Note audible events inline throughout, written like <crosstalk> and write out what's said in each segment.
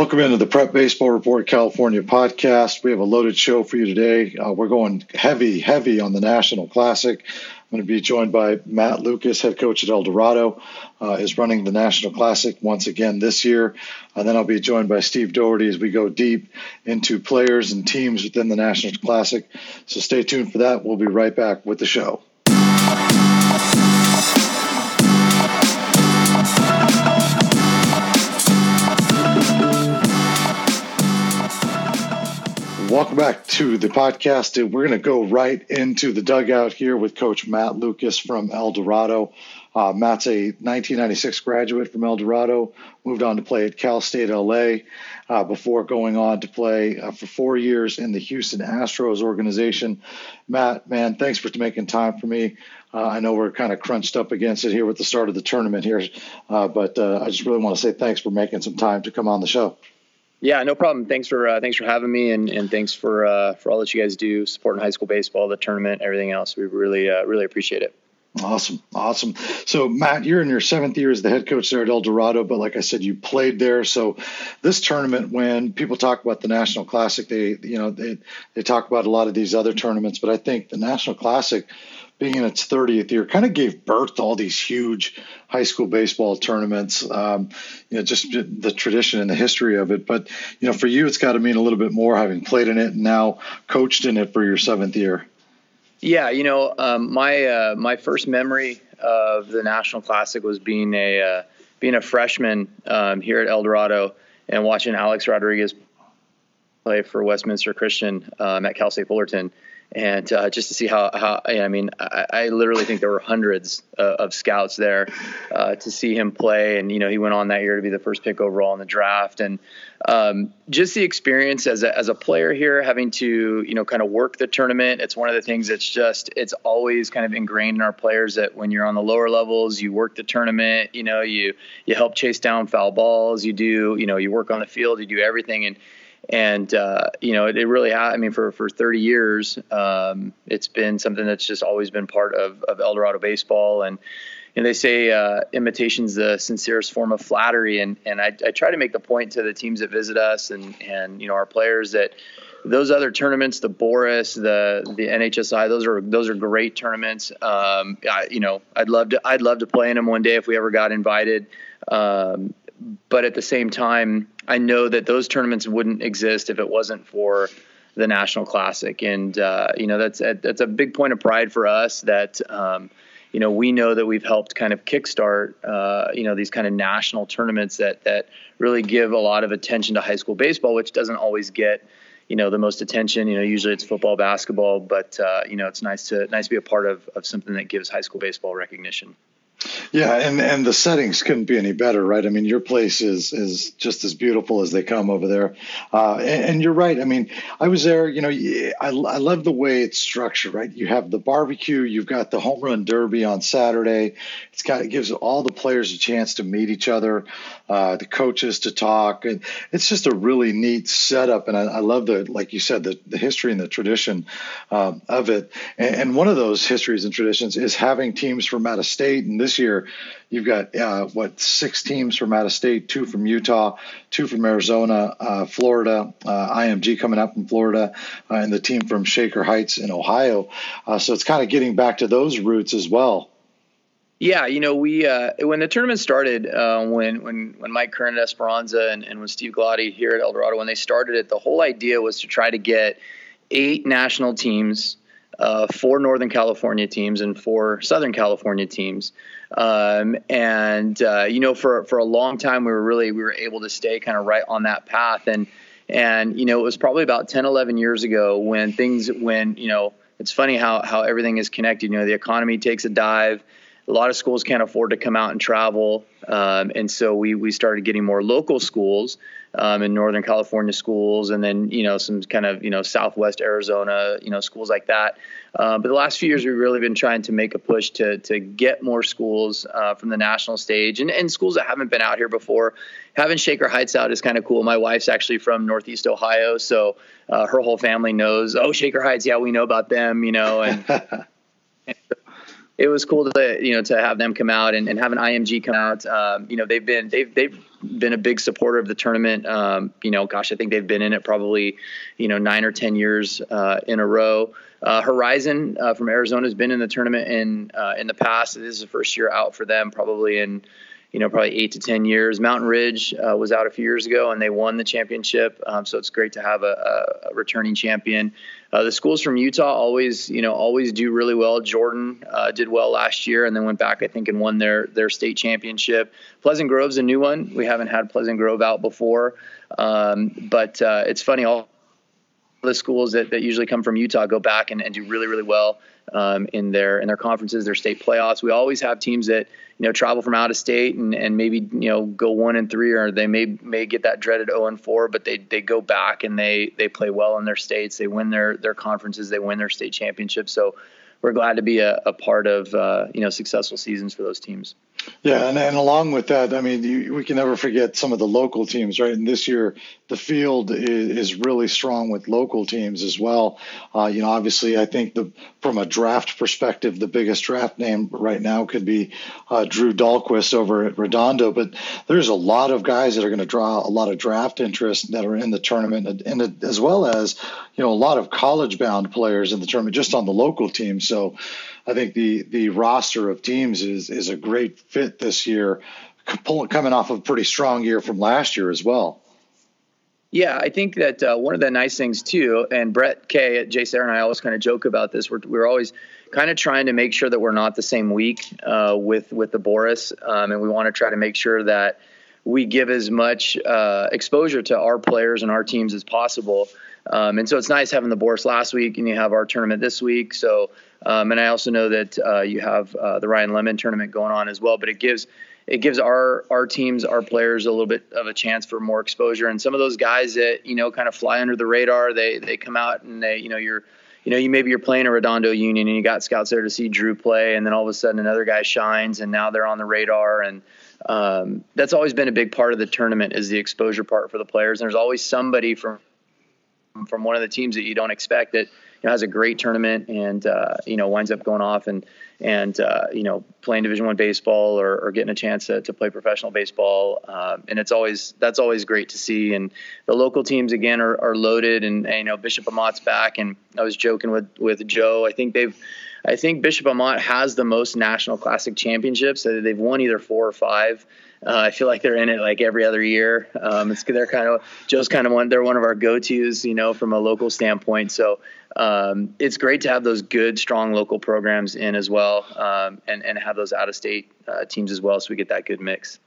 Welcome into the Prep Baseball Report California podcast. We have a loaded show for you today. Uh, we're going heavy, heavy on the National Classic. I'm going to be joined by Matt Lucas, head coach at El Dorado, uh, is running the National Classic once again this year. And then I'll be joined by Steve Doherty as we go deep into players and teams within the National Classic. So stay tuned for that. We'll be right back with the show. Welcome back to the podcast. We're going to go right into the dugout here with Coach Matt Lucas from El Dorado. Uh, Matt's a 1996 graduate from El Dorado, moved on to play at Cal State LA uh, before going on to play uh, for four years in the Houston Astros organization. Matt, man, thanks for making time for me. Uh, I know we're kind of crunched up against it here with the start of the tournament here, uh, but uh, I just really want to say thanks for making some time to come on the show. Yeah, no problem. Thanks for uh, thanks for having me, and, and thanks for uh, for all that you guys do, supporting high school baseball, the tournament, everything else. We really uh, really appreciate it. Awesome, awesome. So Matt, you're in your seventh year as the head coach there at El Dorado, but like I said, you played there. So this tournament, when people talk about the National Classic, they you know they they talk about a lot of these other tournaments, but I think the National Classic being in its 30th year, kind of gave birth to all these huge high school baseball tournaments. Um, you know, just the tradition and the history of it. But you know, for you, it's got to mean a little bit more having played in it and now coached in it for your seventh year. Yeah, you know, um, my uh, my first memory of the National Classic was being a uh, being a freshman um, here at El Dorado and watching Alex Rodriguez play for Westminster Christian um, at Cal State Fullerton and uh, just to see how, how I mean, I, I literally think there were hundreds uh, of scouts there uh, to see him play. And, you know, he went on that year to be the first pick overall in the draft. And um, just the experience as a, as a player here, having to, you know, kind of work the tournament. It's one of the things that's just, it's always kind of ingrained in our players that when you're on the lower levels, you work the tournament, you know, you, you help chase down foul balls, you do, you know, you work on the field, you do everything. And, and uh, you know it, it really ha- I mean for for 30 years um, it's been something that's just always been part of of El Dorado baseball and and they say uh, imitation's the sincerest form of flattery and and I, I try to make the point to the teams that visit us and and you know our players that those other tournaments, the Boras, the the NHSI, those are those are great tournaments. Um, I, you know, I'd love to I'd love to play in them one day if we ever got invited. Um, but at the same time, I know that those tournaments wouldn't exist if it wasn't for the National Classic, and uh, you know that's that's a big point of pride for us that. Um, you know, we know that we've helped kind of kickstart, uh, you know, these kind of national tournaments that that really give a lot of attention to high school baseball, which doesn't always get, you know, the most attention. You know, usually it's football, basketball, but uh, you know, it's nice to nice to be a part of of something that gives high school baseball recognition. Yeah, and and the settings couldn't be any better, right? I mean, your place is is just as beautiful as they come over there, uh, and, and, you're right. I mean, I was there. You know, I I love the way it's structured, right? You have the barbecue, you've got the home run derby on Saturday. It's got it gives all the players a chance to meet each other, uh, the coaches to talk, and it's just a really neat setup. And I, I love the like you said the the history and the tradition um, of it. And, and one of those histories and traditions is having teams from out of state, and this this you've got uh, what six teams from out of state, two from Utah, two from Arizona, uh, Florida, uh, IMG coming up from Florida, uh, and the team from Shaker Heights in Ohio. Uh, so it's kind of getting back to those roots as well. Yeah, you know, we uh, when the tournament started, when when when Mike Curran at Esperanza and, and when Steve Galati here at El Dorado, when they started it, the whole idea was to try to get eight national teams uh, four Northern California teams and four Southern California teams. Um, and uh, you know, for for a long time, we were really we were able to stay kind of right on that path. And and you know, it was probably about 10, 11 years ago when things when you know it's funny how how everything is connected. You know, the economy takes a dive. A lot of schools can't afford to come out and travel, um, and so we we started getting more local schools um, in Northern California schools, and then you know some kind of you know Southwest Arizona you know schools like that. Uh, but the last few years, we've really been trying to make a push to to get more schools uh, from the national stage and, and schools that haven't been out here before. Having Shaker Heights out is kind of cool. My wife's actually from Northeast Ohio, so uh, her whole family knows. Oh, Shaker Heights, yeah, we know about them, you know, and. <laughs> it was cool to you know to have them come out and, and have an IMG come out. Um, you know, they've been they've they've been a big supporter of the tournament. Um, you know, gosh, I think they've been in it probably you know nine or ten years uh, in a row. Uh, Horizon uh, from Arizona has been in the tournament in uh, in the past. This is the first year out for them, probably in you know, probably eight to 10 years. Mountain Ridge uh, was out a few years ago and they won the championship. Um, so it's great to have a, a returning champion. Uh, the schools from Utah always, you know, always do really well. Jordan uh, did well last year and then went back, I think, and won their, their state championship. Pleasant Grove's a new one. We haven't had Pleasant Grove out before. Um, but uh, it's funny, all the schools that, that usually come from Utah go back and, and do really, really well um, in their in their conferences, their state playoffs. We always have teams that you know travel from out of state and, and maybe you know go one and three, or they may may get that dreaded zero and four, but they they go back and they they play well in their states. They win their their conferences. They win their state championships. So we're glad to be a, a part of uh, you know successful seasons for those teams. Yeah, and, and along with that, I mean, you, we can never forget some of the local teams, right? And this year, the field is, is really strong with local teams as well. Uh, you know, obviously, I think the from a draft perspective, the biggest draft name right now could be uh, Drew Dahlquist over at Redondo, but there's a lot of guys that are going to draw a lot of draft interest that are in the tournament, and, as well as you know a lot of college-bound players in the tournament just on the local team. So I think the the roster of teams is is a great fit this year, coming off of a pretty strong year from last year as well. Yeah, I think that uh, one of the nice things too, and Brett Kay at JSerra and I always kind of joke about this. We're we're always kind of trying to make sure that we're not the same week uh, with with the Boras, um, and we want to try to make sure that we give as much uh, exposure to our players and our teams as possible. Um, and so it's nice having the Boras last week, and you have our tournament this week. So um, and I also know that uh, you have uh, the Ryan Lemon tournament going on as well. But it gives it gives our our teams, our players, a little bit of a chance for more exposure. And some of those guys that you know kind of fly under the radar, they they come out and they you know you're you know, you maybe you're playing a Redondo Union and you got scouts there to see Drew play, and then all of a sudden another guy shines, and now they're on the radar, and um, that's always been a big part of the tournament is the exposure part for the players. And there's always somebody from from one of the teams that you don't expect that you know, has a great tournament and uh, you know winds up going off and and uh, you know playing Division One baseball or, or, getting a chance to, to play professional baseball. Uh, and it's always that's always great to see. And the local teams again are, are loaded. And, and, you know Bishop Amat's back. And I was joking with with Joe. I think they've I think Bishop Amat has the most national classic championships. They've won either four or five. Uh, I feel like they're in it like every other year. Um, it's they're kind of Joe's kind of one. They're one of our go-tos, you know, from a local standpoint. So um, it's great to have those good, strong local programs in as well, um, and and have those out-of-state uh, teams as well, so we get that good mix.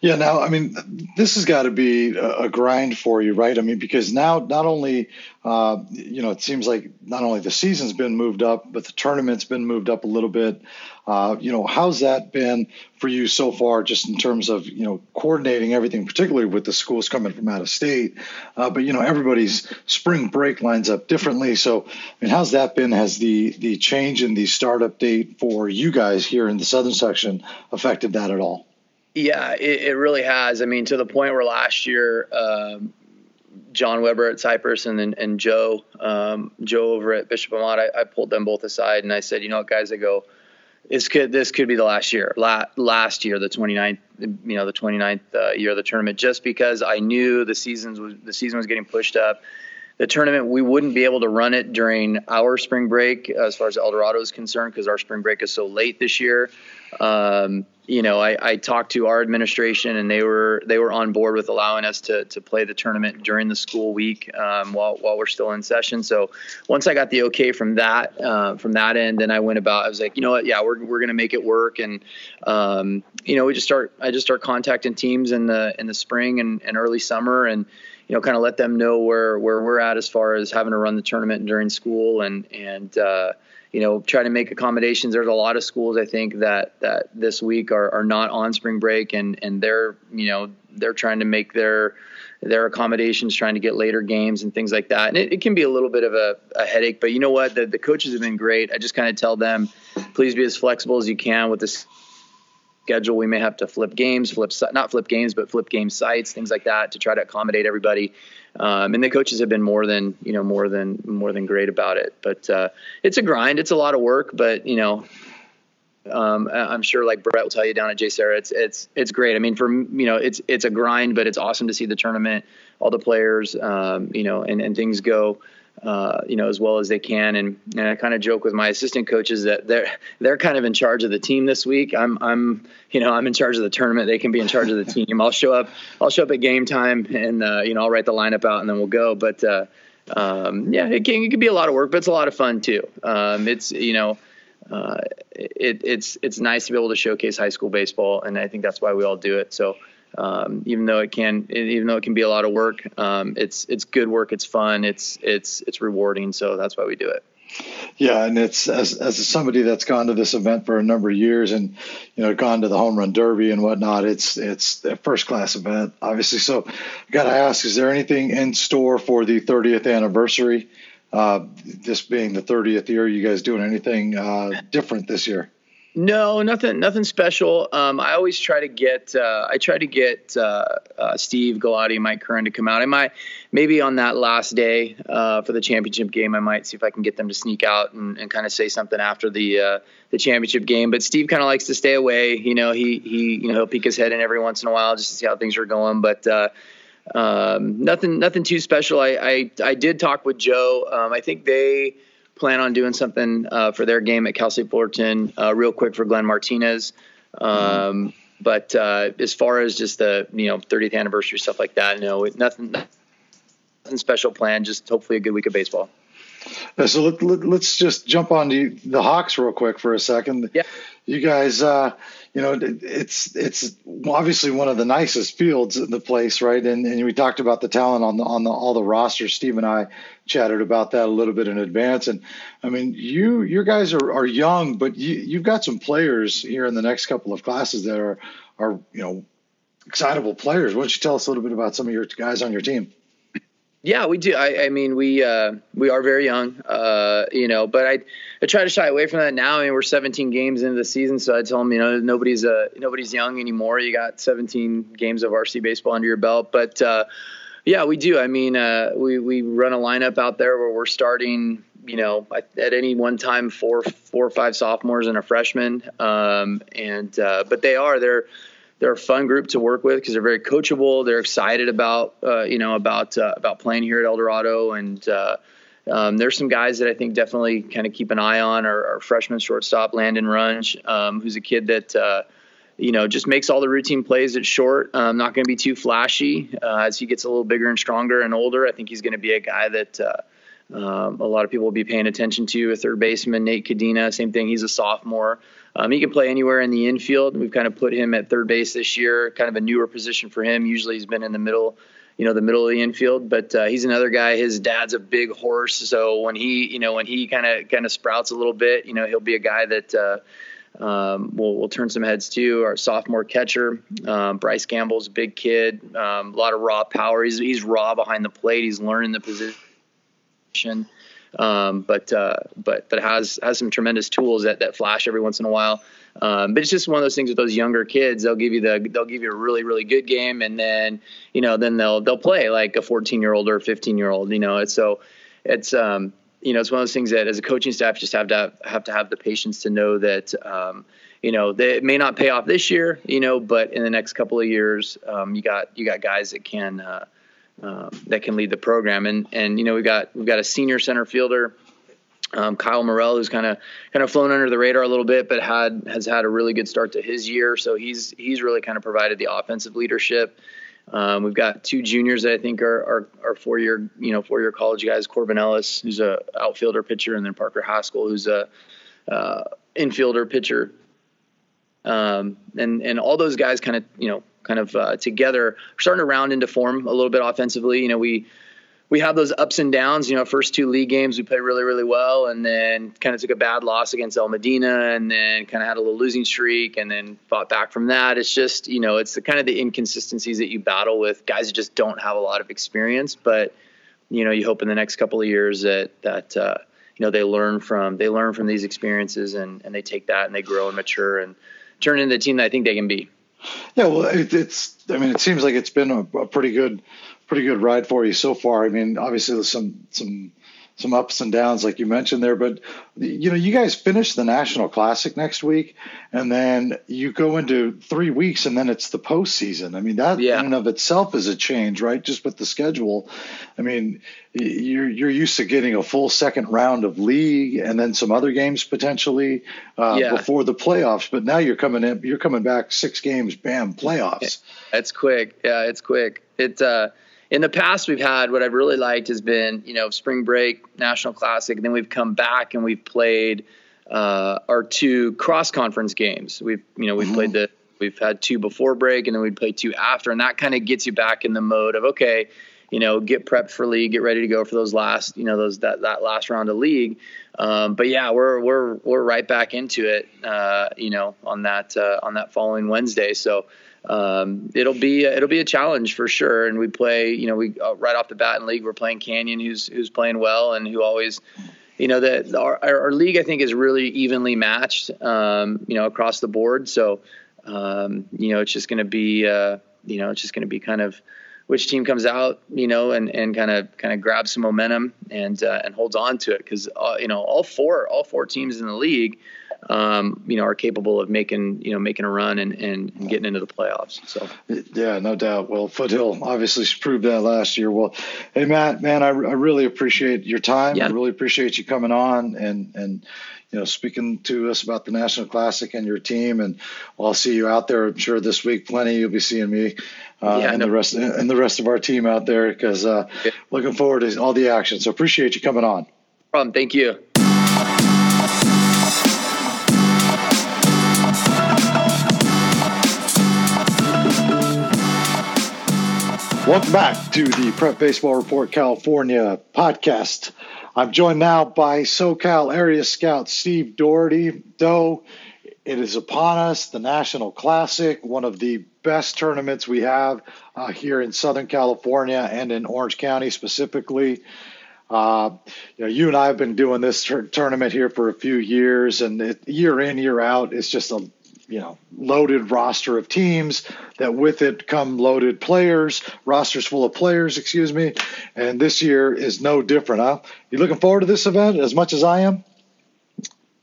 Yeah, now I mean, this has got to be a, grind for you, right? I mean, because now not only, uh, you know, it seems like not only the season's been moved up, but the tournament's been moved up a little bit. Uh, you know, how's that been for you so far, just in terms of you know coordinating everything, particularly with the schools coming from out of state? Uh, but you know, everybody's spring break lines up differently. So, I mean, how's that been? Has the the change in the startup date for you guys here in the southern section affected that at all? Yeah, it, it, really has. I mean, to the point where last year, um, John Weber at Cypress and and, Joe um, Joe over at Bishop Amat, I, I, pulled them both aside and I said, you know what, guys, I go, this could this could be the last year, La- last year, the 29th, you know, the 29th uh, year of the tournament, just because I knew the seasons was the season was getting pushed up. The tournament we wouldn't be able to run it during our spring break as far as El Dorado is concerned because our spring break is so late this year. Um, you know, I, I, talked to our administration and they were they were on board with allowing us to to play the tournament during the school week um, while while we're still in session. So once I got the okay from that uh, from that end, then I went about. I was like, you know what, yeah, we're we're gonna make it work. And um, you know, we just start I just start contacting teams in the in the spring and, and early summer and you know, kind of let them know where where we're at as far as having to run the tournament during school and and uh, you know, try to make accommodations. There's a lot of schools I think that that this week are, are not on spring break and and they're you know they're trying to make their their accommodations, trying to get later games and things like that. And it, it can be a little bit of a, a, headache, but you know what? The, the coaches have been great. I just kind of tell them, please be as flexible as you can with this schedule. We may have to flip games, flip not flip games, but flip game sites, things like that, to try to accommodate everybody. Um, and the coaches have been more than you know more than more than great about it. But uh, it's a grind. It's a lot of work. But you know, Um, I'm sure, like Brett will tell you down at JSerra, it's it's it's great. I mean, for you know, it's it's a grind, but it's awesome to see the tournament, all the players, um, you know, and and things go uh, you know, as well as they can. And, and I kind of joke with my assistant coaches that they're they're kind of in charge of the team this week. I'm I'm you know I'm in charge of the tournament. They can be in charge of the team. I'll show up I'll show up at game time and uh, you know I'll write the lineup out and then we'll go. But uh, um, yeah, it can it can be a lot of work, but it's a lot of fun too. Um, it's you know. Uh, it, it's it's nice to be able to showcase high school baseball, and I think that's why we all do it. So um, even though it can even though it can be a lot of work um, it's it's good work it's fun it's it's it's rewarding so that's why we do it. Yeah and it's as, as somebody that's gone to this event for a number of years and you know gone to the home run derby and whatnot it's it's a first class event obviously. So got to ask is there anything in store for the 30th anniversary? Uh, this being the 30th year you guys doing anything uh, different this year no, nothing, nothing special. Um, I always try to get, uh, I try to get uh, uh, Steve Galati Mike Curran to come out. I might, maybe on that last day uh, for the championship game, I might see if I can get them to sneak out and, and kind of say something after the uh, the championship game. But Steve kind of likes to stay away. You know, he he, you know, he'll peek his head in every once in a while just to see how things are going. But uh, um, nothing, nothing too special. I, I, I did talk with Joe. Um, I think they plan on doing something uh, for their game at Cal State Fullerton uh, real quick for Glenn Martinez. Um, but uh, as far as just the you know 30th anniversary stuff like that, no, nothing, nothing special planned. Just hopefully a good week of baseball. So let, us let, just jump on to the Hawks real quick for a second. Yeah. You guys, uh, you know, it's it's obviously one of the nicest fields in the place, right? And and we talked about the talent on the on the all the rosters. Steve and I chatted about that a little bit in advance. And I mean, you your guys are, are young, but you you've got some players here in the next couple of classes that are are you know excitable players. Why don't you tell us a little bit about some of your guys on your team? Yeah, we do. I, I mean, we uh, we are very young, uh, you know, but I, I try to shy away from that now. I mean, we're 17 games into the season, so I tell them, you know, nobody's uh, nobody's young anymore. You got 17 games of RC baseball under your belt, but uh, yeah, we do. I mean, uh, we we run a lineup out there where we're starting, you know, at any one time four four or five sophomores and a freshman, um, and uh, but they are they're they're a fun group to work with because they're very coachable. They're excited about uh, you know about uh, about playing here at El Dorado, and uh, um, there's some guys that I think definitely kind of keep an eye on. Our, our freshman shortstop Landon Runge, um, who's a kid that uh, you know just makes all the routine plays at short. Um, not going to be too flashy uh, as he gets a little bigger and stronger and older. I think he's going to be a guy that. Um, a lot of people will be paying attention to a third baseman, Nate Cadena. Same thing. He's a sophomore. Um, he can play anywhere in the infield. We've kind of put him at third base this year, kind of a newer position for him. Usually he's been in the middle, you know, the middle of the infield, but uh, he's another guy. His dad's a big horse, so when he, you know, when he kind of kind of sprouts a little bit, you know, he'll be a guy that. Uh, um, we'll, we'll turn some heads too. Our sophomore catcher, um, Bryce Gamble's a big kid, um, a lot of raw power. He's, he's raw behind the plate. He's learning the position um, but uh, but but has has some tremendous tools that, that flash every once in a while. Um, but it's just one of those things with those younger kids. They'll give you the they'll give you a really really good game, and then you know then they'll they'll play like a 14 year old or a 15 year old. You know, it's so it's um, you know it's one of those things that as a coaching staff just have to have, have to have the patience to know that. Um, you know, they, it may not pay off this year, you know, but in the next couple of years, um, you got you got guys that can uh, um, that can lead the program. And and you know we've got we've got a senior center fielder, um, Kyle Morrell, who's kind of kind of flown under the radar a little bit, but had has had a really good start to his year. So he's he's really kind of provided the offensive leadership. Um, we've got two juniors that I think are are, are four year you know four year college guys. Corbin Ellis, who's a outfielder pitcher, and then Parker Haskell, who's a uh, infielder pitcher. Um, and and all those guys kind of you know kind of uh, together, starting to round into form a little bit offensively. You know, we we have those ups and downs. You know, first two league games we played really really well, and then kind of took a bad loss against El Modena, and then kind of had a little losing streak, and then fought back from that. It's just you know, it's the kind of the inconsistencies that you battle with guys that just don't have a lot of experience, but you know, you hope in the next couple of years that that uh, you know they learn from they learn from these experiences and and they take that and they grow and mature and turn into the team that I think they can be. Yeah, well, it, it's. I mean, it seems like it's been a, a, pretty good, pretty good ride for you so far. I mean, obviously there's some some some ups and downs, like you mentioned there. But you know, you guys finish the National Classic next week, and then you go into three weeks, and then it's the postseason. I mean, that yeah. in and of itself is a change, right? Just with the schedule. I mean, you're you're used to getting a full second round of league, and then some other games potentially uh, yeah. before the playoffs. But now you're coming in, you're coming back six games, bam, playoffs. It's quick. Yeah, it's quick. It. Uh, in the past we've had what I've really liked has been you know spring break national classic and then we've come back and we've played uh, our two cross conference games. We've you know we've mm-hmm. played the we've had two before break and then we'd play two after and that kind of gets you back in the mode of okay you know get prepped for league get ready to go for those last you know those that, that last round of league. Um, but yeah we're we're we're right back into it uh, you know on that uh, on that following Wednesday. So um, it'll be it'll be a challenge for sure. And we play, you know, we uh, right off the bat in league, we're playing Canyon, who's who's playing well and who always, you know, that our, our league I think is really evenly matched, um, you know, across the board. So, um, you know, it's just going to be, uh, you know, it's just going to be kind of which team comes out, you know, and and kind of kind of grabs some momentum and uh, and holds on to it because uh, you know all four all four teams in the league um, you know, are capable of making, you know, making a run and, and getting into the playoffs. So, yeah, no doubt. Well, Foothill obviously proved that last year. Well, hey, Matt, man, I, I really appreciate your time. Yeah. I really appreciate you coming on and, and, you know, speaking to us about the National Classic and your team. And I'll see you out there. I'm sure this week, plenty. You'll be seeing me uh, yeah, and no. the rest and the rest of our team out there because uh, yeah. looking forward to all the action. So appreciate you coming on. problem. Thank you. Welcome back to the Prep Baseball Report California podcast. I'm joined now by SoCal area scout Steve Doherty. Though it is upon us, the National Classic, one of the best tournaments we have uh, here in Southern California and in Orange County specifically. Uh, you know, you and I have been doing this tournament here for a few years, and it, year in, year out, it's just a you know loaded roster of teams that with it come loaded players rosters full of players excuse me. And this year is no different huh? You looking forward to this event as much as i am?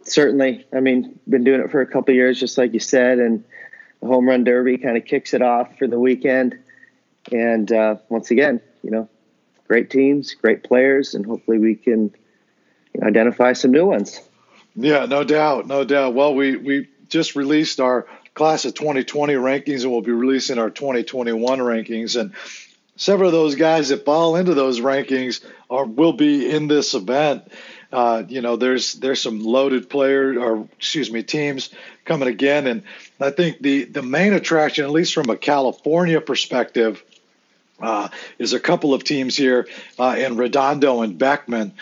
Certainly. I mean been doing it for a couple years just like you said and the home run derby kind of kicks it off for the weekend. And uh, once again you know great teams great players and hopefully we can identify some new ones. Yeah no doubt no doubt. Well we we just released our class of 2020 rankings and we'll be releasing our 2021 rankings. And several of those guys that fall into those rankings are will be in this event. Uh, you know, there's there's some loaded players or excuse me teams coming again, and I think the the main attraction, at least from a California perspective, uh, is a couple of teams here uh, in Redondo and Beckman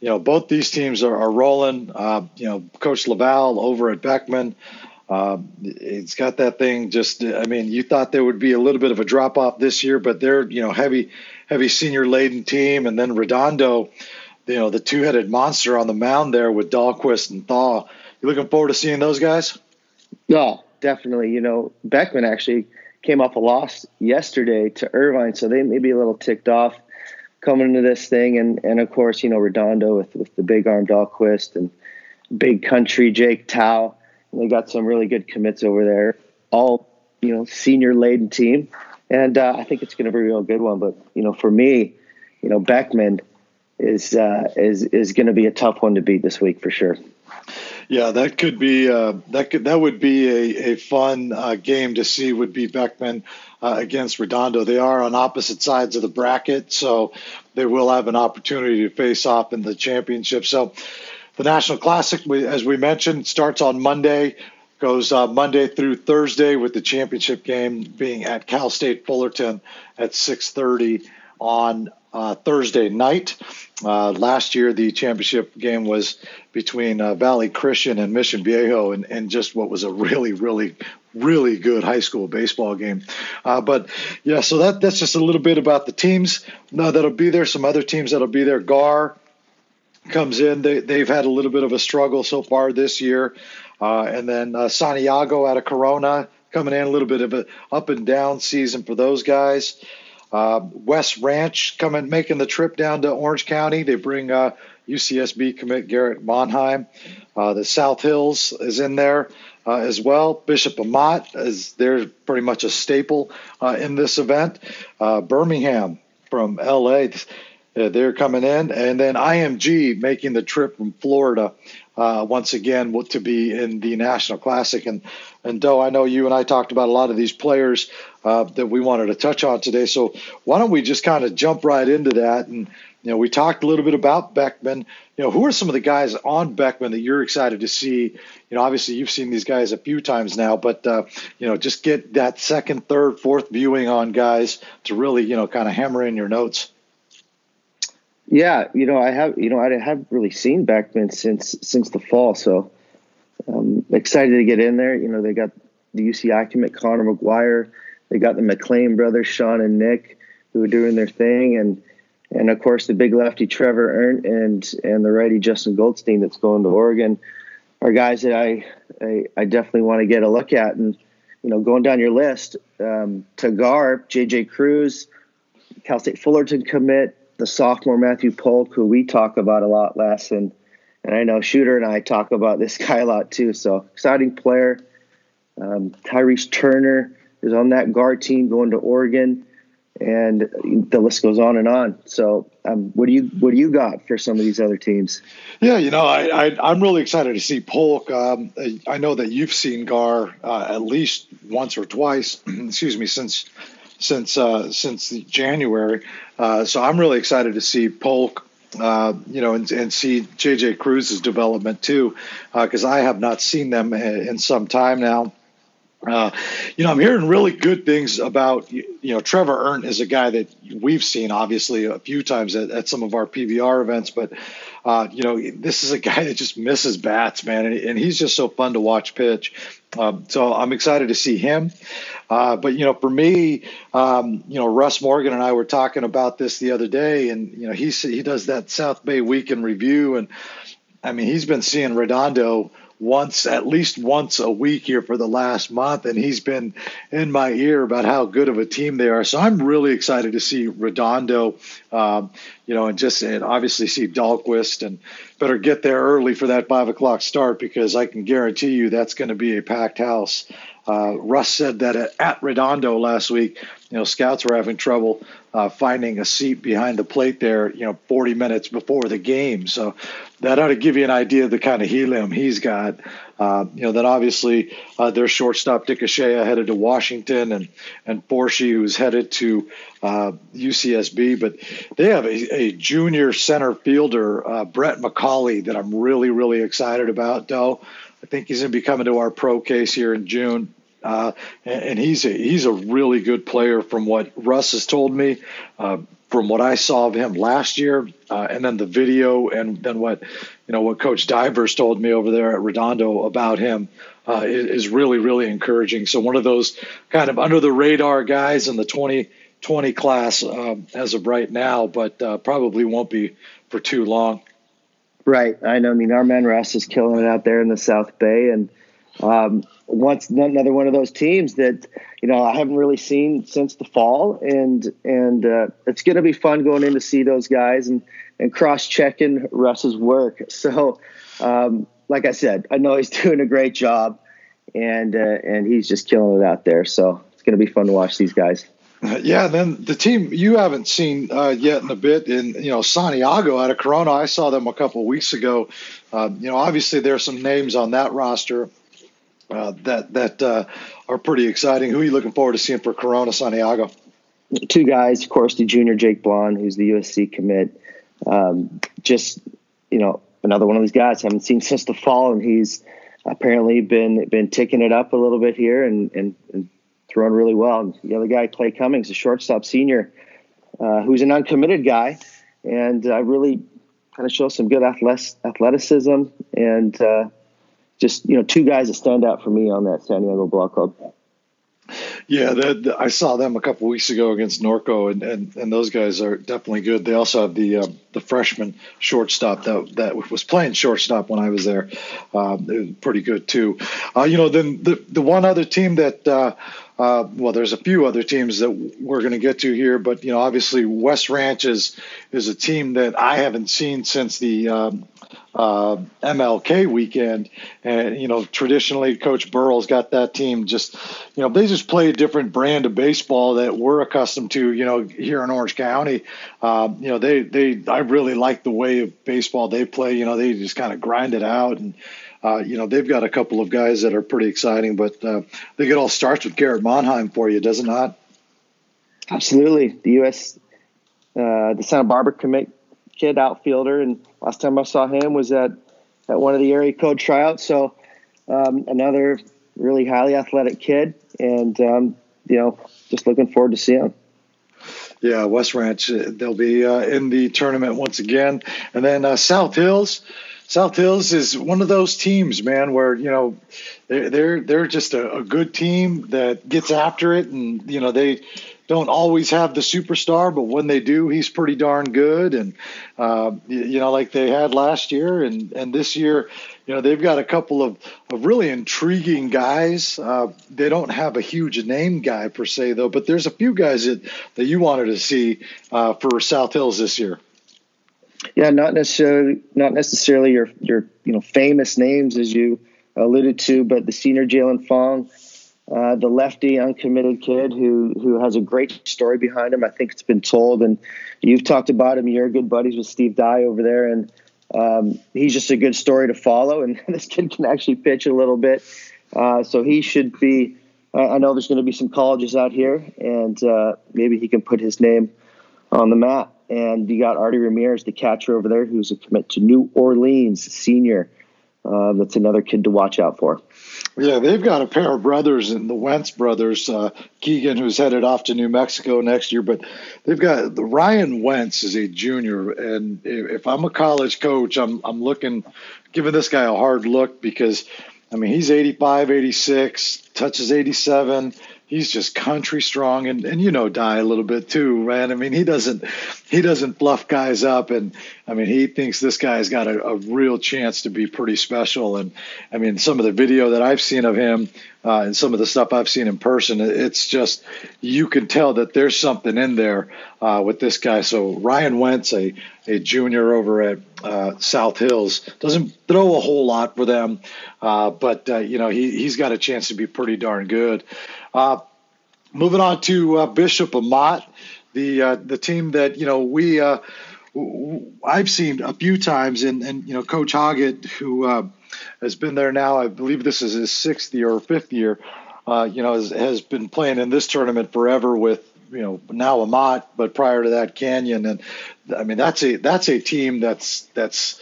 you know, both these teams are, are rolling. Uh, you know, Coach Laval over at Beckman, uh, it's got that thing. Just, I mean, you thought there would be a little bit of a drop off this year, but they're you know heavy, heavy senior laden team, and then Redondo, you know, the two headed monster on the mound there with Dahlquist and Thaw. You looking forward to seeing those guys? No, definitely. You know, Beckman actually came off a loss yesterday to Irvine, so they may be a little ticked off coming into this thing, and and of course, you know Redondo with with the big arm Dahlquist and big country Jake Tao. And they got some really good commits over there. All you know, senior laden team, and uh, I think it's going to be a real good one. But you know, for me, you know, Beckman is uh, is is going to be a tough one to beat this week for sure. Yeah, that could be uh, that could that would be a, a fun uh, game to see. Would be Beckman uh, against Redondo. They are on opposite sides of the bracket, so they will have an opportunity to face off in the championship. So, the National Classic, as we mentioned, starts on Monday. Goes uh, Monday through Thursday, with the championship game being at Cal State Fullerton at 6:30 on uh, Thursday night. Uh, last year, the championship game was between uh, Valley Christian and Mission Viejo, and, and just what was a really, really, really good high school baseball game. Uh, but yeah, so that that's just a little bit about the teams no, that'll be there. Some other teams that'll be there. Gahr comes in. They they've had a little bit of a struggle so far this year, uh, and then uh, Santiago out of Corona coming in a little bit of a up and down season for those guys. Uh, West Ranch coming making the trip down to Orange County. They bring uh, UCSB commit Garrett Monheim. Uh, the South Hills is in there uh, as well. Bishop Amat is they're pretty much a staple uh, in this event. Uh, Birmingham from LA, uh, they're coming in, and then IMG making the trip from Florida uh, once again to be in the National Classic. And and Doe, I know you and I talked about a lot of these players that we wanted to touch on today. So why don't we just kind of jump right into that? And you know, we talked a little bit about Beckman. You know, who are some of the guys on Beckman that you're excited to see? You know, obviously you've seen these guys a few times now, but uh, you know, just get that second, third, fourth viewing on guys to really, you know, kind of hammer in your notes. Yeah, you know, I have, you know, I haven't really seen Beckman since since the fall, so I'm excited to get in there. You know, they got the UCI commit Connor McGuire, they got the McLean brothers, Sean and Nick, who are doing their thing, and and of course the big lefty Trevor Ernst and and the righty Justin Goldstein that's going to Oregon are guys that I I, I definitely want to get a look at. And you know, going down your list, um, Tagar, JJ Cruz, Cal State Fullerton commit, the sophomore Matthew Polk, who we talk about a lot less, and and I know Shooter and I talk about this <laughs> guy a lot too. So exciting player. Um, Tyrese Turner is on that Gahr team going to Oregon and the list goes on and on. So, um, what do you what do you got for some of these other teams? Yeah, you know, I, I am really excited to see Polk. Um, I know that you've seen Gahr uh, at least once or twice. <clears throat> excuse me, since since uh, since January. Uh, so I'm really excited to see Polk. Uh, you know, and, and, see JJ Cruz's development too, because uh, I have not seen them in some time now. Uh, you know, I'm hearing really good things about, you know, Trevor Ernst is a guy that we've seen obviously a few times at, at some of our PBR events, but, uh, you know, this is a <laughs> guy that just misses bats, man, and, and he's just so fun to watch pitch. Um, so I'm excited to see him. Uh, but, you know, for me, um, you know, Russ Morgan and I were talking about this the other day, and, you know, he, he does that South Bay weekend review, and I mean, he's been seeing Redondo once, at least once a week here for the last month, and he's been in my ear about how good of a team they are. So I'm really excited to see Redondo, um, you know, and just and obviously see Dahlquist, and better get there early for that five o'clock start because I can guarantee you that's going to be a packed house. Uh, Russ said that at, at, Redondo last week, you know, scouts were having trouble uh, finding a seat behind the plate there, you know, 40 minutes before the game. So that ought to give you an idea of the kind of helium he's got. Uh, you know, then obviously uh, their shortstop Dickashea, headed to Washington, and and Forshee who's headed to UCSB. Uh, but they have a, a junior center fielder, uh, Brett McCauley, that I'm really really excited about. Though I think he's going to be coming to our pro case here in June. Uh, and, and, he's a, he's a really good player from what Russ has told me, uh, from what I saw of him last year, uh, and then the video, and then what you know what Coach Divers told me over there at Redondo about him uh, is, is, really really encouraging. So one of those kind of under the radar guys in the 2020 class um, as of right now, but uh, probably won't be for too long. Right. I know. I mean, our man Russ is killing it out there in the South Bay, and um, once another one of those teams that you know I haven't really seen since the fall, and and uh, it's going to be fun going in to see those guys and and cross checking Russ's work. So, um, like I said, I know he's <laughs> doing a great job, and uh, and he's just killing it out there. So it's going to be fun to watch these guys. <laughs> Yeah, then the team you haven't seen uh, yet in a bit in you know Santiago out of Corona. I saw them a couple weeks ago. Uh, you know, obviously there's some names on that roster uh, that that uh, are pretty exciting. Who are you looking forward to seeing for Corona Santiago? Two guys, of course, the junior Jake Blond, who's the USC commit. Um, just you know, another one of these guys I haven't seen since the fall, and he's apparently been been ticking it up a little bit here and and, and throwing really well. And the other guy, Clay Cummings, a shortstop senior, uh, who's an uncommitted guy, and uh, really kind of shows some good athleticism and uh, just you know two guys that stand out for me on that Santiago Ball Club. Yeah, the, I saw them a couple weeks ago against Norco, and, and, and those guys are definitely good. They also have the uh, the freshman shortstop that that was playing shortstop when I was there. Um, was pretty good too. Uh, you know, then the the one other team that. Uh, uh, well, there's a few other teams that we're going to get to here, but you know, obviously West Ranch is is a team that I haven't seen since the um, uh, MLK weekend. And, you know, traditionally, Coach Burrell's got that team just, you know, they just play a different brand of baseball that we're accustomed to, you know, here in Orange County. Uh, you know, they, they, I really like the way of baseball they play. You know, they just kind of grind it out. And, uh, you know, they've got a couple of guys that are pretty exciting, but uh, I think it all starts with Garrett Monheim for you, does it not? Absolutely. The U.S. Uh, the Santa Barbara commit kid outfielder, and last time I saw him was at at one of the area code tryouts. So um, another really highly athletic kid, and um, you know, just looking forward to seeing him. Yeah, West Ranch, uh, they'll be uh, in the tournament once again, and then uh, South Hills. South Hills is one of those teams, man, where you know they're they're they're just a, a good team that gets after it, and you know they don't always have the superstar, but when they do, he's pretty darn good. And uh, you know, like they had last year, and and this year, you know, they've got a couple of, of really intriguing guys. Uh, they don't have a huge name guy per se, though, but there's a few guys that that you wanted to see uh, for South Hills this year. Yeah, not necessarily not necessarily your your you know famous names as you alluded to, but the senior Jalen Fong uh, the lefty, uncommitted kid who who has a great story behind him. I think it's been told, and you've talked about him. You're good buddies with Steve Dye over there, and um, he's just a good story to follow. And <laughs> this kid can actually pitch a little bit, uh, so he should be. I know there's going to be some colleges out here, and uh, maybe he can put his name on the map. And you got Artie Ramirez, the catcher over there, who's a commit to New Orleans senior. Uh, that's another kid to watch out for. Yeah, they've got a pair of brothers and the Wentz brothers, uh, Keegan, who's headed off to New Mexico next year. But they've got the Ryan Wentz is a junior, and if I'm a college coach, I'm I'm looking, giving this guy a hard look because, I mean, he's 85, 86, touches 87 he's just country strong and, and you know die a little bit too man. I mean he doesn't he doesn't bluff guys up and i mean he thinks this guy's got a, a real chance to be pretty special. And i mean some of the video that i've seen of him uh, and some of the stuff i've seen in person it's just you can tell that there's something in there uh, with this guy. So ryan wentz a, a junior over at uh, south hills doesn't throw a whole lot for them uh, but uh, you know he, he's got a chance to be pretty darn good uh, moving on to uh, Bishop Amat, the uh, the team that you know we uh, I've seen a few times, and and you know Coach Hoggett, who uh, has been there now, I believe this is his sixth year or fifth year. you know, has, has been playing in this tournament forever with you know now Amat, but prior to that Canyon, and I mean that's a that's a team that's that's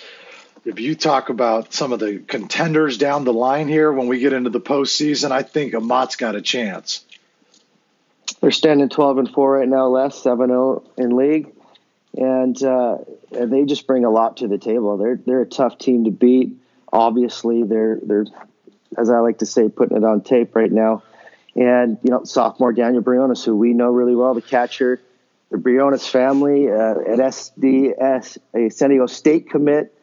if you talk about some of the contenders down the line here when we get into the postseason, I think Amat's got a chance. They're standing 12 and 4 right now, less 7 0 in league. And, uh, they just bring a lot to the table. They're they're a tough team to beat. Obviously, they're they're as I like to say, putting it on tape right now. And you know, sophomore Daniel Briones, who we know really well, the catcher, the Briones family uh, at SDS, a San Diego State commit,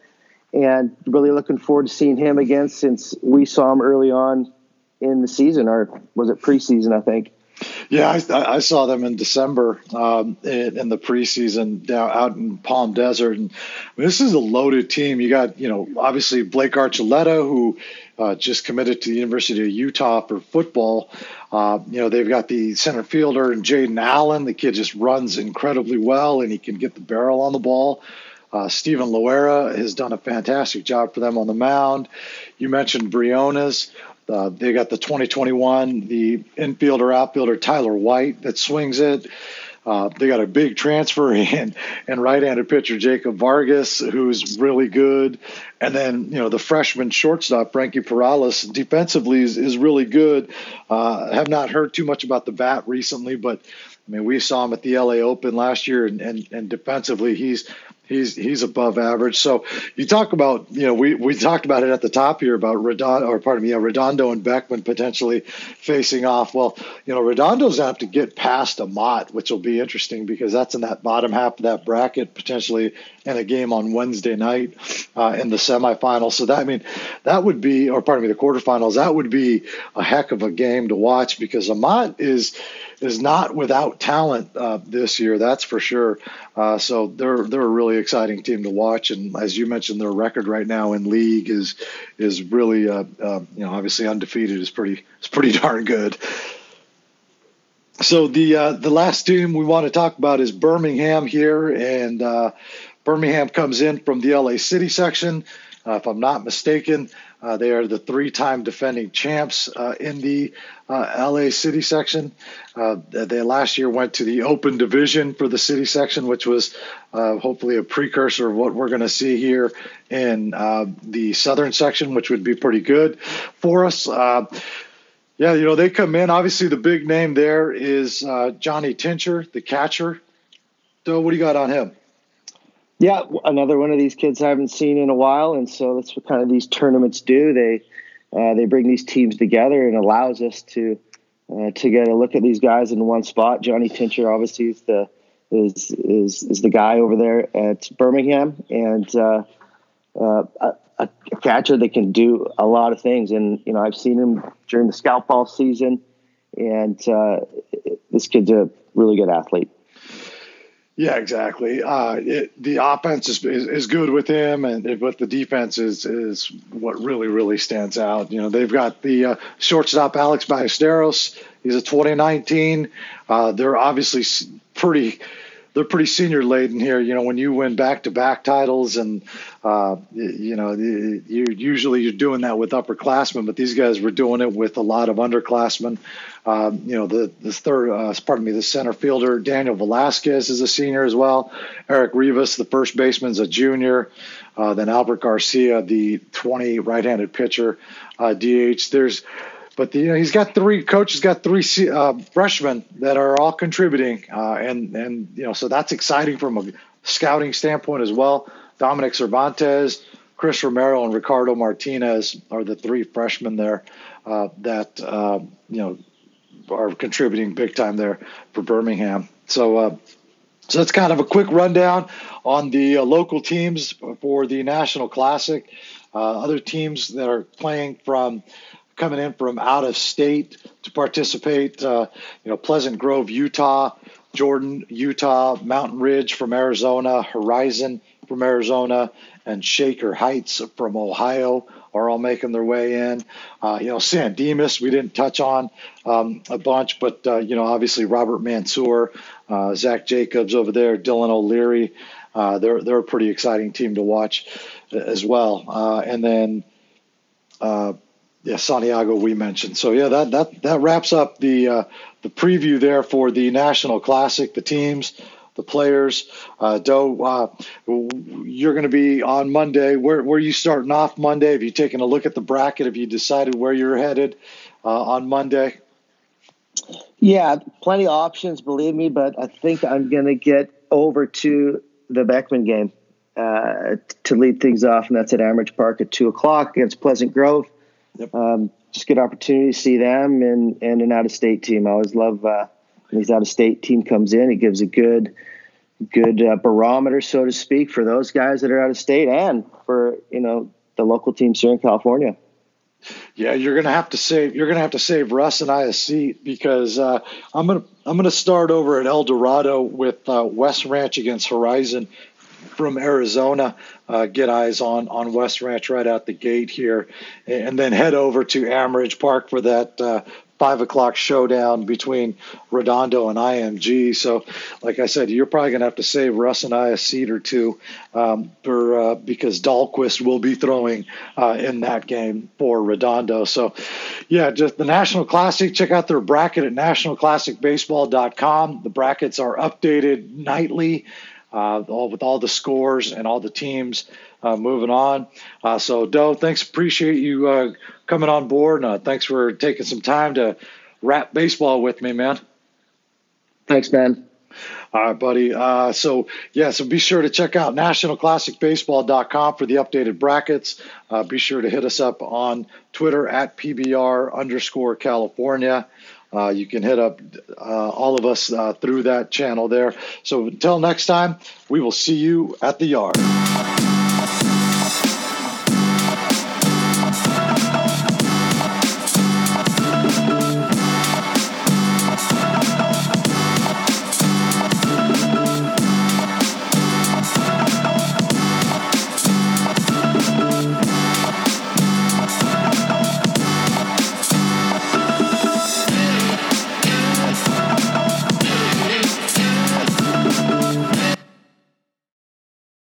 and really looking forward to seeing him again since we saw him early on in the season, or was it preseason? I think. Yeah, I, I saw them in December um, in, in, the preseason down out in Palm Desert, and I mean, this is a loaded team. You got you know obviously Blake Archuleta, who uh, just committed to the University of Utah for football. Uh, you know they've got the center fielder and Jaden Allen. The kid just runs incredibly well, and he can get the barrel on the ball. Uh, Stephen Loera has done a fantastic job for them on the mound. You mentioned Briones. Uh, they got the 2021, the infielder, outfielder Tyler White that swings it. Uh, they got a big transfer <laughs> in and right-handed pitcher Jacob Vargas, who's really good, and then you know the freshman shortstop Frankie Perales defensively is, is really good. Uh, have not heard too much about the bat recently, but I mean we saw him at the LA Open last year, and and, and defensively he's He's he's above average. So you talk about you know we, we talked about it at the top here about Redondo or pardon me yeah, Redondo and Beckman potentially facing off. Well, you know Redondo's gonna have to get past Amat, which will be interesting because that's in that bottom half of that bracket potentially in a game on Wednesday night uh, in the semifinals. So that I mean that would be or pardon me the quarterfinals that would be a heck of a game to watch because Amat is is not without talent uh, this year. That's for sure. Uh, so they're they're a really exciting team to watch, and as you mentioned, their record right now in league is is really uh, uh you know obviously undefeated is pretty is pretty <laughs> darn good. So the uh, the last team we want to talk about is Birmingham here, and uh, Birmingham comes in from the LA City section. if I'm not mistaken, uh, they are the three-time defending champs uh, in the uh, LA City section. Uh, they last year went to the Open Division for the City section, which was uh, hopefully a precursor of what we're going to see here in the Southern section, which would be pretty good for us. yeah, you know they come in. Obviously, the big name there is Johnny Tincher, the catcher. So, what do you got on him? Yeah, another one of these kids I haven't seen in a while, and so that's what kind of these tournaments do. They uh, they bring these teams together and allows us to uh, to get a look at these guys in one spot. Johnny Tincher obviously is the is is is the guy over there at Birmingham, and uh, uh a, a, catcher that can do a lot of things. And you know, I've seen him during the scout ball season, and uh, this kid's a really good athlete. Yeah, exactly. Uh, it, the offense is, is, is, good with him, and but the defense is is what really really stands out. You know, they've got the uh, shortstop Alex Ballesteros. He's a 2019. Uh, they're obviously pretty they're pretty senior laden here. You know, when you win back to back titles, and uh, you know, you usually you're doing that with upperclassmen, but these guys were doing it with a lot of underclassmen. Um, you know, the the third, uh, pardon me, the center fielder Daniel Velasquez is a senior as well. Eric Rivas, the first baseman, is a junior. Uh, then Albert Garcia, the 20 right-handed pitcher, uh, DH. There's but the, you know he's got three coaches got three uh, freshmen that are all contributing uh, and and you know so that's exciting from a scouting standpoint as well dominic cervantes chris romero and ricardo martinez are the three freshmen there uh, that uh, you know are contributing big time there for birmingham so uh, so that's kind of a quick rundown on the uh, local teams for the national classic other teams that are playing from coming in from out of state to participate. Uh, you know, Pleasant Grove, Utah, Jordan, Utah, Mountain Ridge from Arizona, Horizon from Arizona, and Shaker Heights from Ohio are all making their way in. Uh, you know, San Dimas, we didn't touch on um, a bunch, but, uh, you know, obviously Robert Mansour, uh, Zach Jacobs over there, Dylan O'Leary. Uh, they're, they're a pretty exciting team to watch as well. Uh, and then yeah, Santiago we mentioned. So yeah, that that that wraps up the uh, the preview there for the National Classic, the teams, the players. Uh, Doe, uh, you're going to be on Monday. Where where are you starting off Monday? Have you taken a look at the bracket? Have you decided where you're headed uh, on Monday? Yeah, plenty of options, believe me, but I think I'm going to get over to the Beckman game uh, to lead things off, and that's at Amerige Park at two o'clock against Pleasant Grove. Yep. Um, just good opportunity to see them and, and an out of state team. I always love uh, when these out of state team comes in. It gives a good good uh, barometer, so to speak, for those guys that are out of state and for you know the local teams here in California. Yeah, you're gonna have to save. You're gonna have to save Russ and I a seat because uh, I'm gonna I'm gonna start over at El Dorado with uh, West Ranch against Horizon from Arizona. Uh, get eyes on on West Ranch right out the gate here, and then head over to Amerige Park for that uh, five o'clock showdown between Redondo and IMG. So, like I said, you're probably going to have to save Russ and I a seat or two um, for uh, because Dahlquist will be throwing uh, in that game for Redondo. So, yeah, just the National Classic. Check out their bracket at nationalclassicbaseball.com. The brackets are updated nightly uh, all, with all the scores and all the teams uh, moving on. Uh, so, Doe, thanks. Appreciate you uh, coming on board. And, uh, thanks for taking some time to wrap baseball with me, man. Thanks, man. All right, buddy. Uh, so, yeah, so be sure to check out nationalclassicbaseball.com for the updated brackets. Uh, be sure to hit us up on Twitter at PBR underscore California. Uh, you can hit up uh, all of us uh, through that channel there. So, until next time, we will see you at the yard.